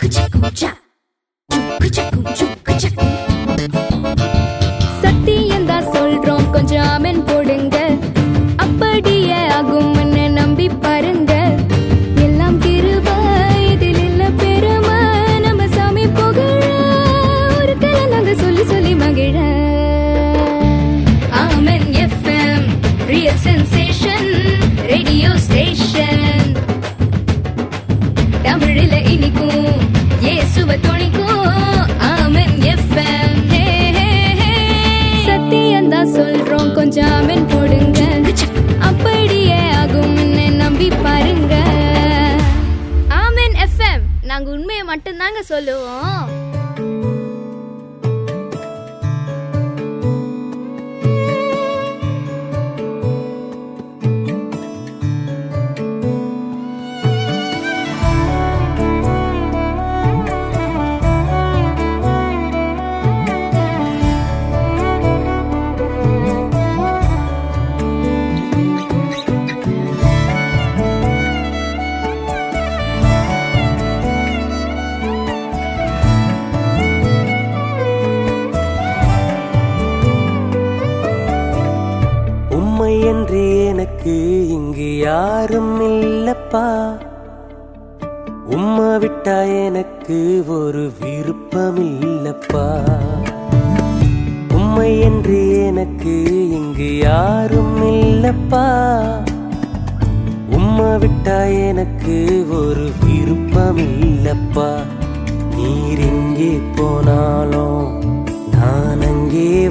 Chuk chuk chuk نمین مٹ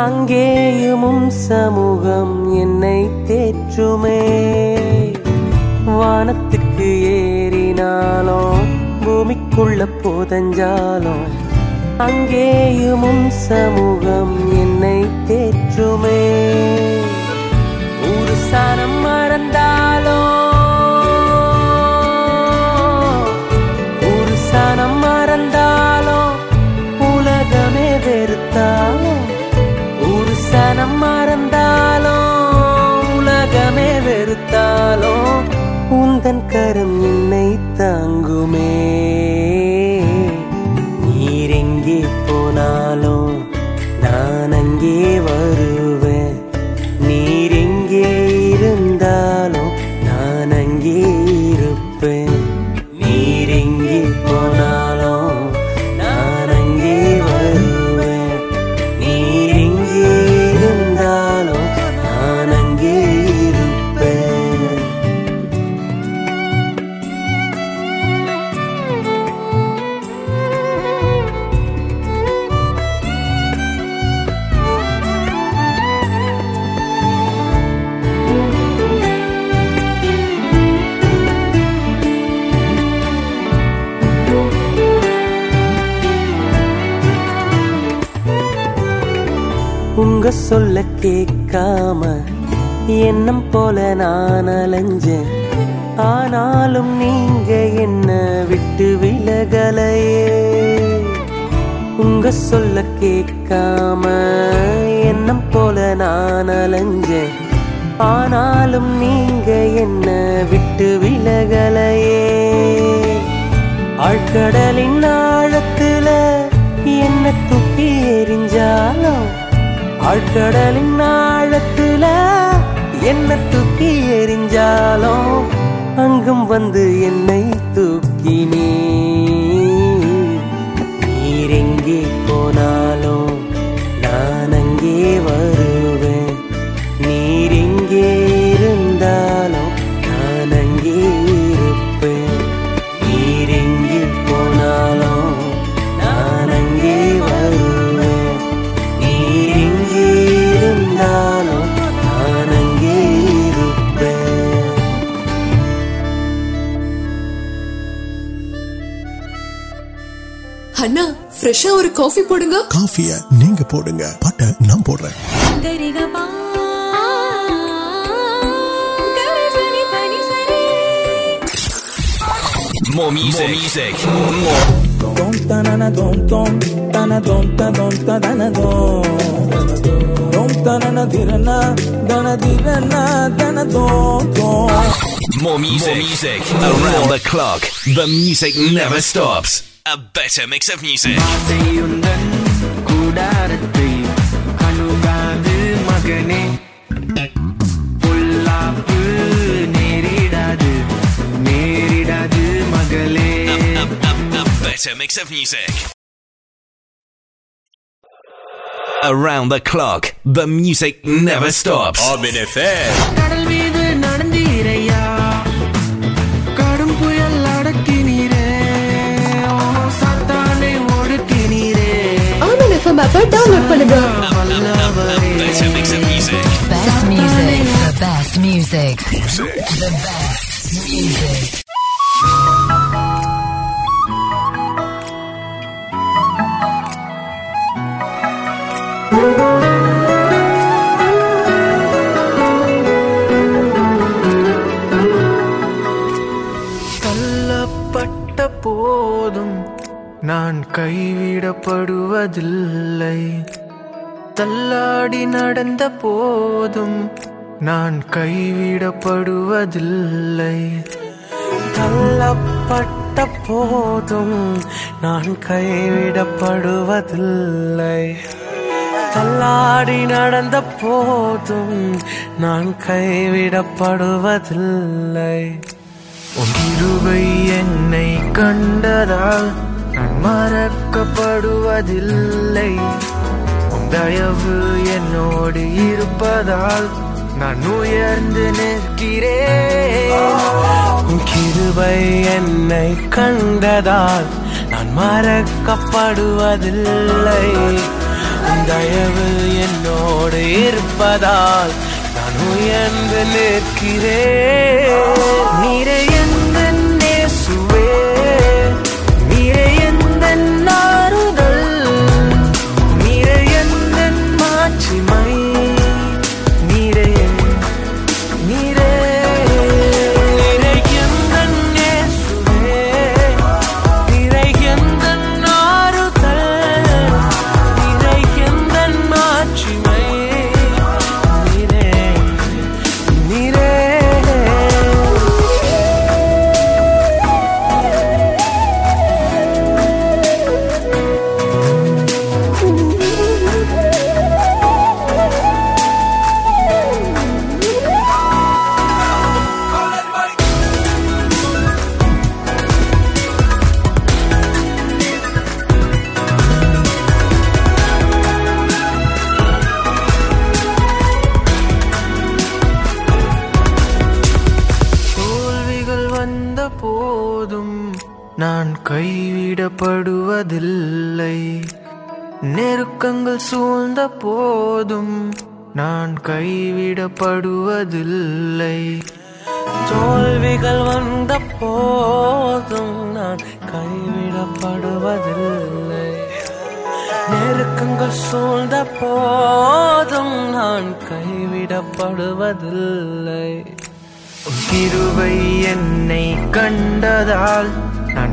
سمو وان تیری نالک سمو سان مرد مرد م مردال ادن کرنے تنگ نان و آنا وی ول گل کام نانج آنا ولگل آل تیری آل تیری اگ ترگی کو ஃப்ரெஷ்ஷா ஒரு காஃபி போடுங்க காஃபிய நீங்க போடுங்க பட்டை நான் போடுறேன் More music. More music. More music. More music. Around the clock. The music never stops. Around the clock never stop download پڑ گیس میوزک میوزک نان کئی تیوڑ پہ مرک پیپل ناندر کرنے کال مرکز ن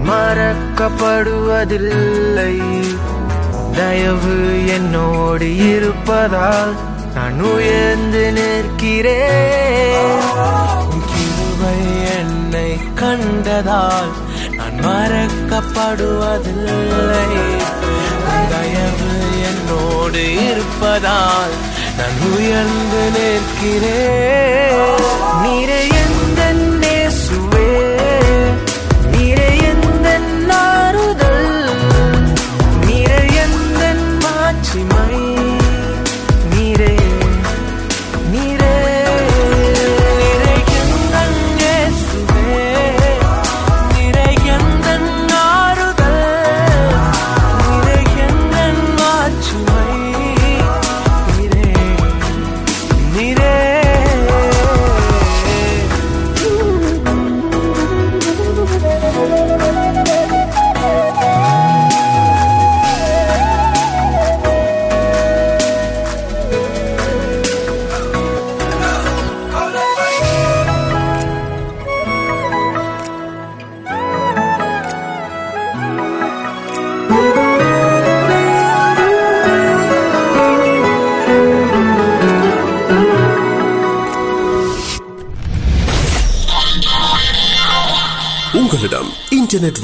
مرک پیڑ کال مرکز نس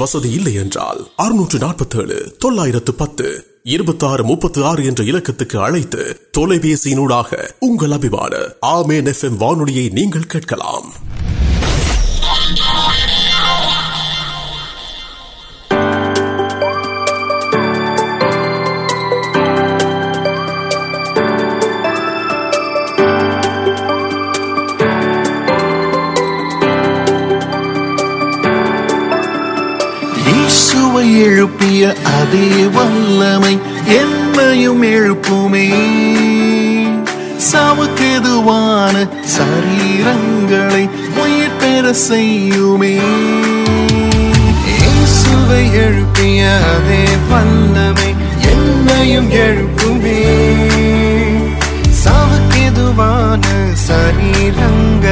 وسپت پہ آرکت نو نم وان اد و سوکان سری رنگ سوپیا ادھیں سوکان سری رنگ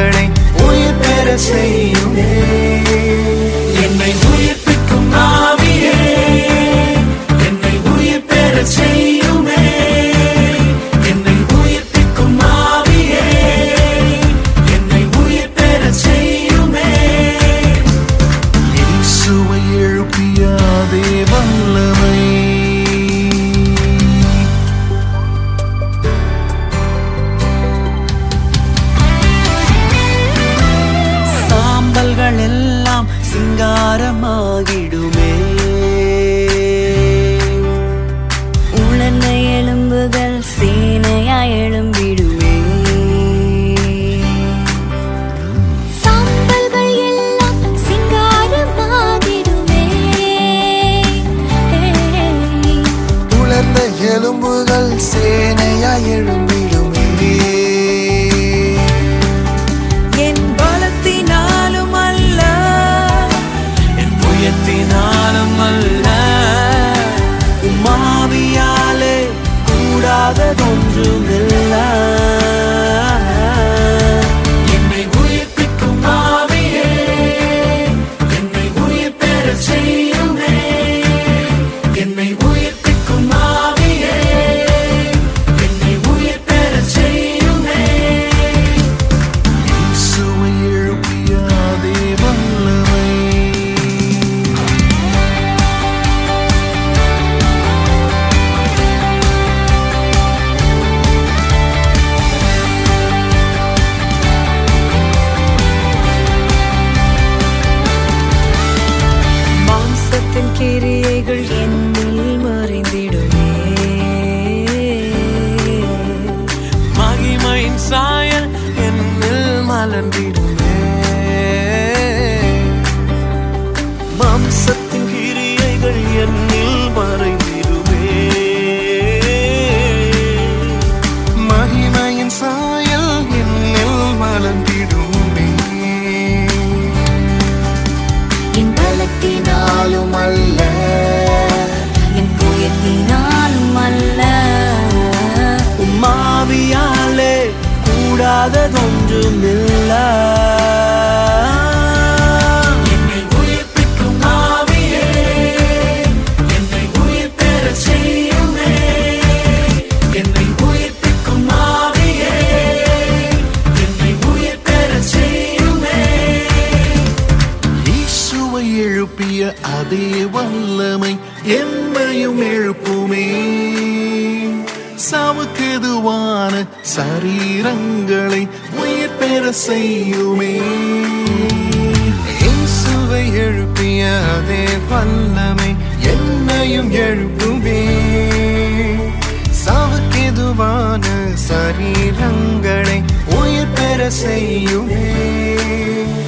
sem o rei.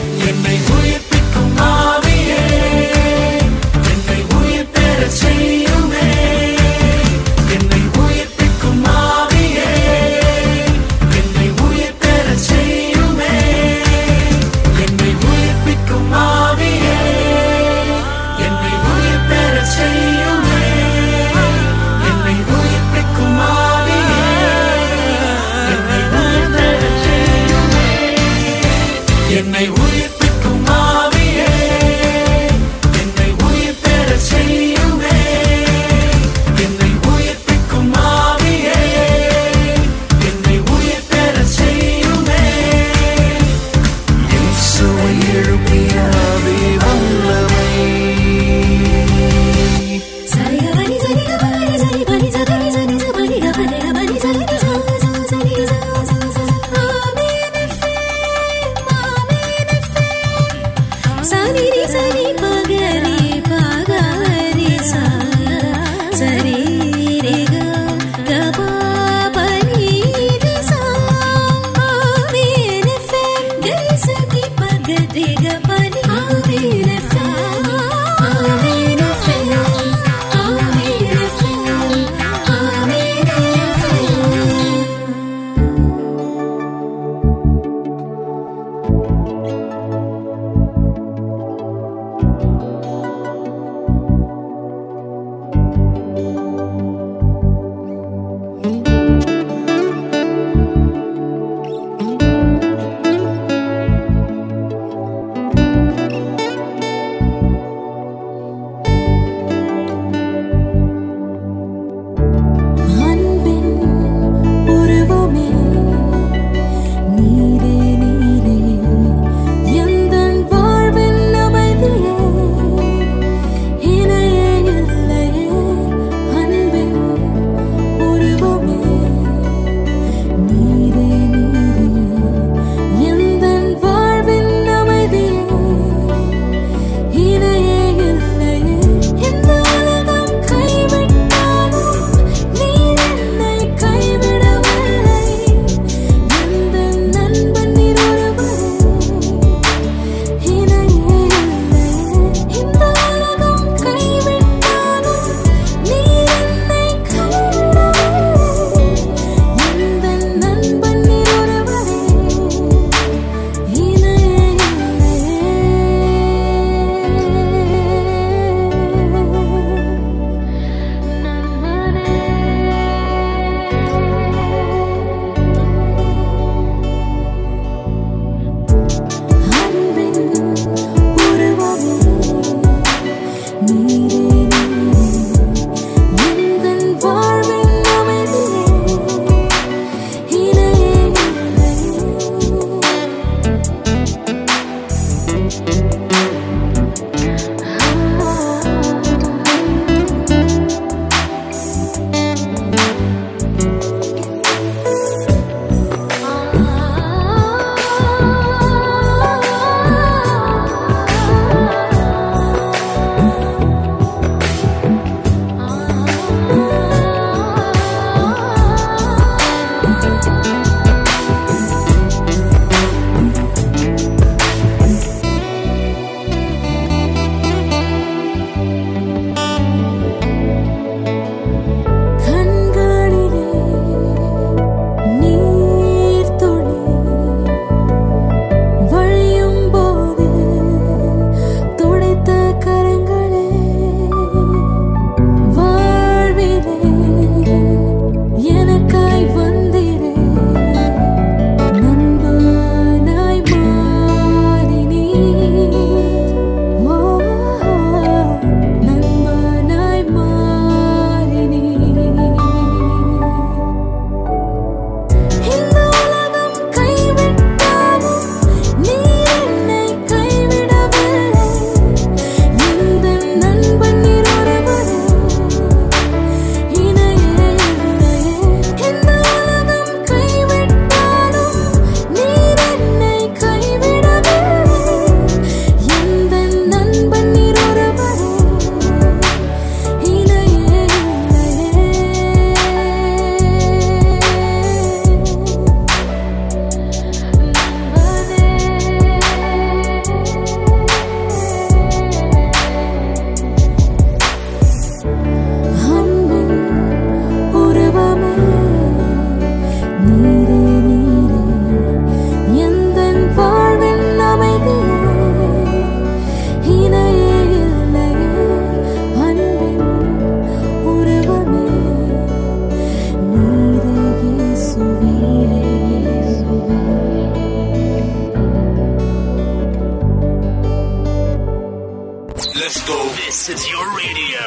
This is your radio,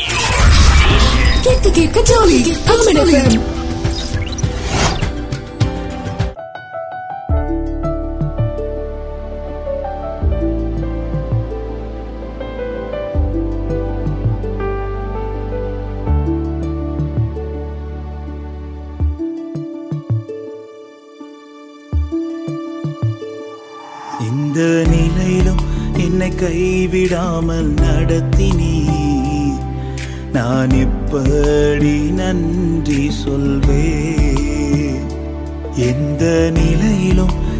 your station. Get the game controlling. I'm an FM. FM. نیل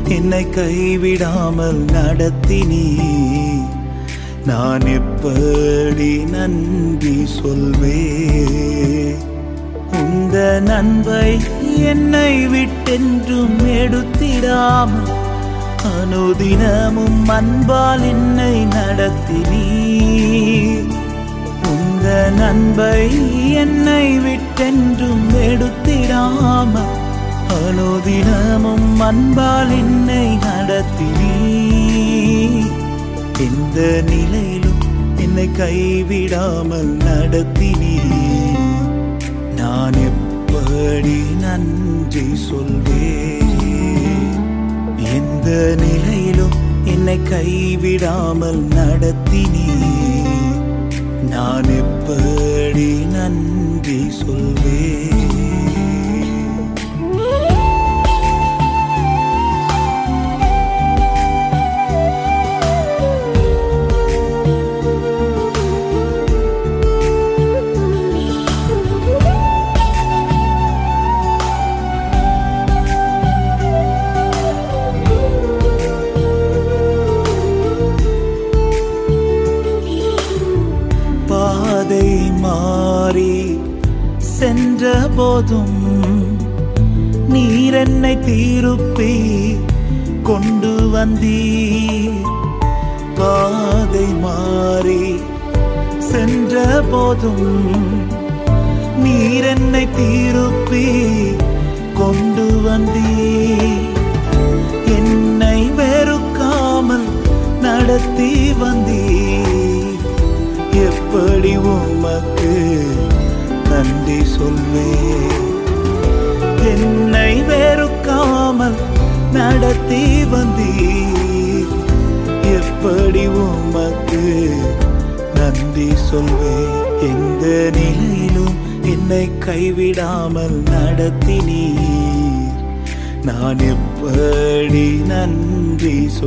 نئی کئی میپ ننوت منپال منپالیں نئیم نان پڑی نن نو کئی می نیسل می ون سام نند ناند کئی می نیس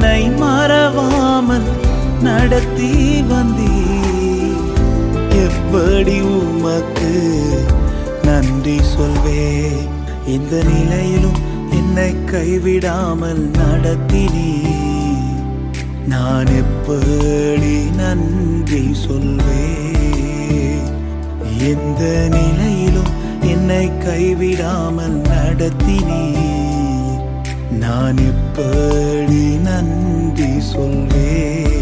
نئی مرتی ننو کئی میری نانپی ننو کئیم نان پڑ نی س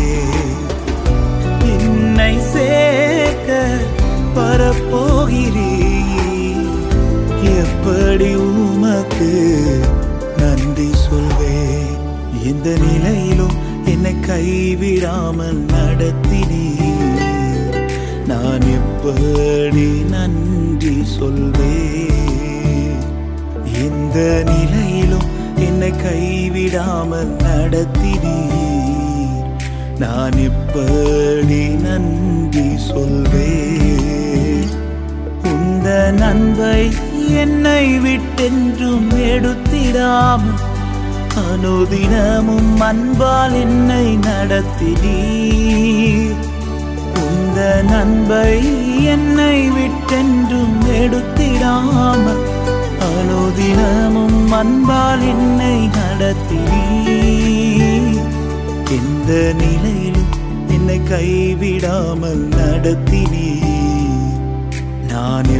من لو کئی میری نانپنی نن کئی میان نن منپال منپالی نئی نان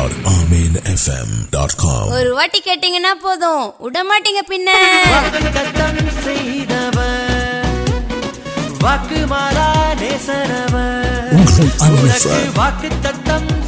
www.aminfm.com ஒரு வாட்டி கேட்டீங்கன்னா போதும் விட மாட்டீங்க பின்ன செய்தவர் வாக்கு மாறா நேசரவர் வாக்கு தத்தம்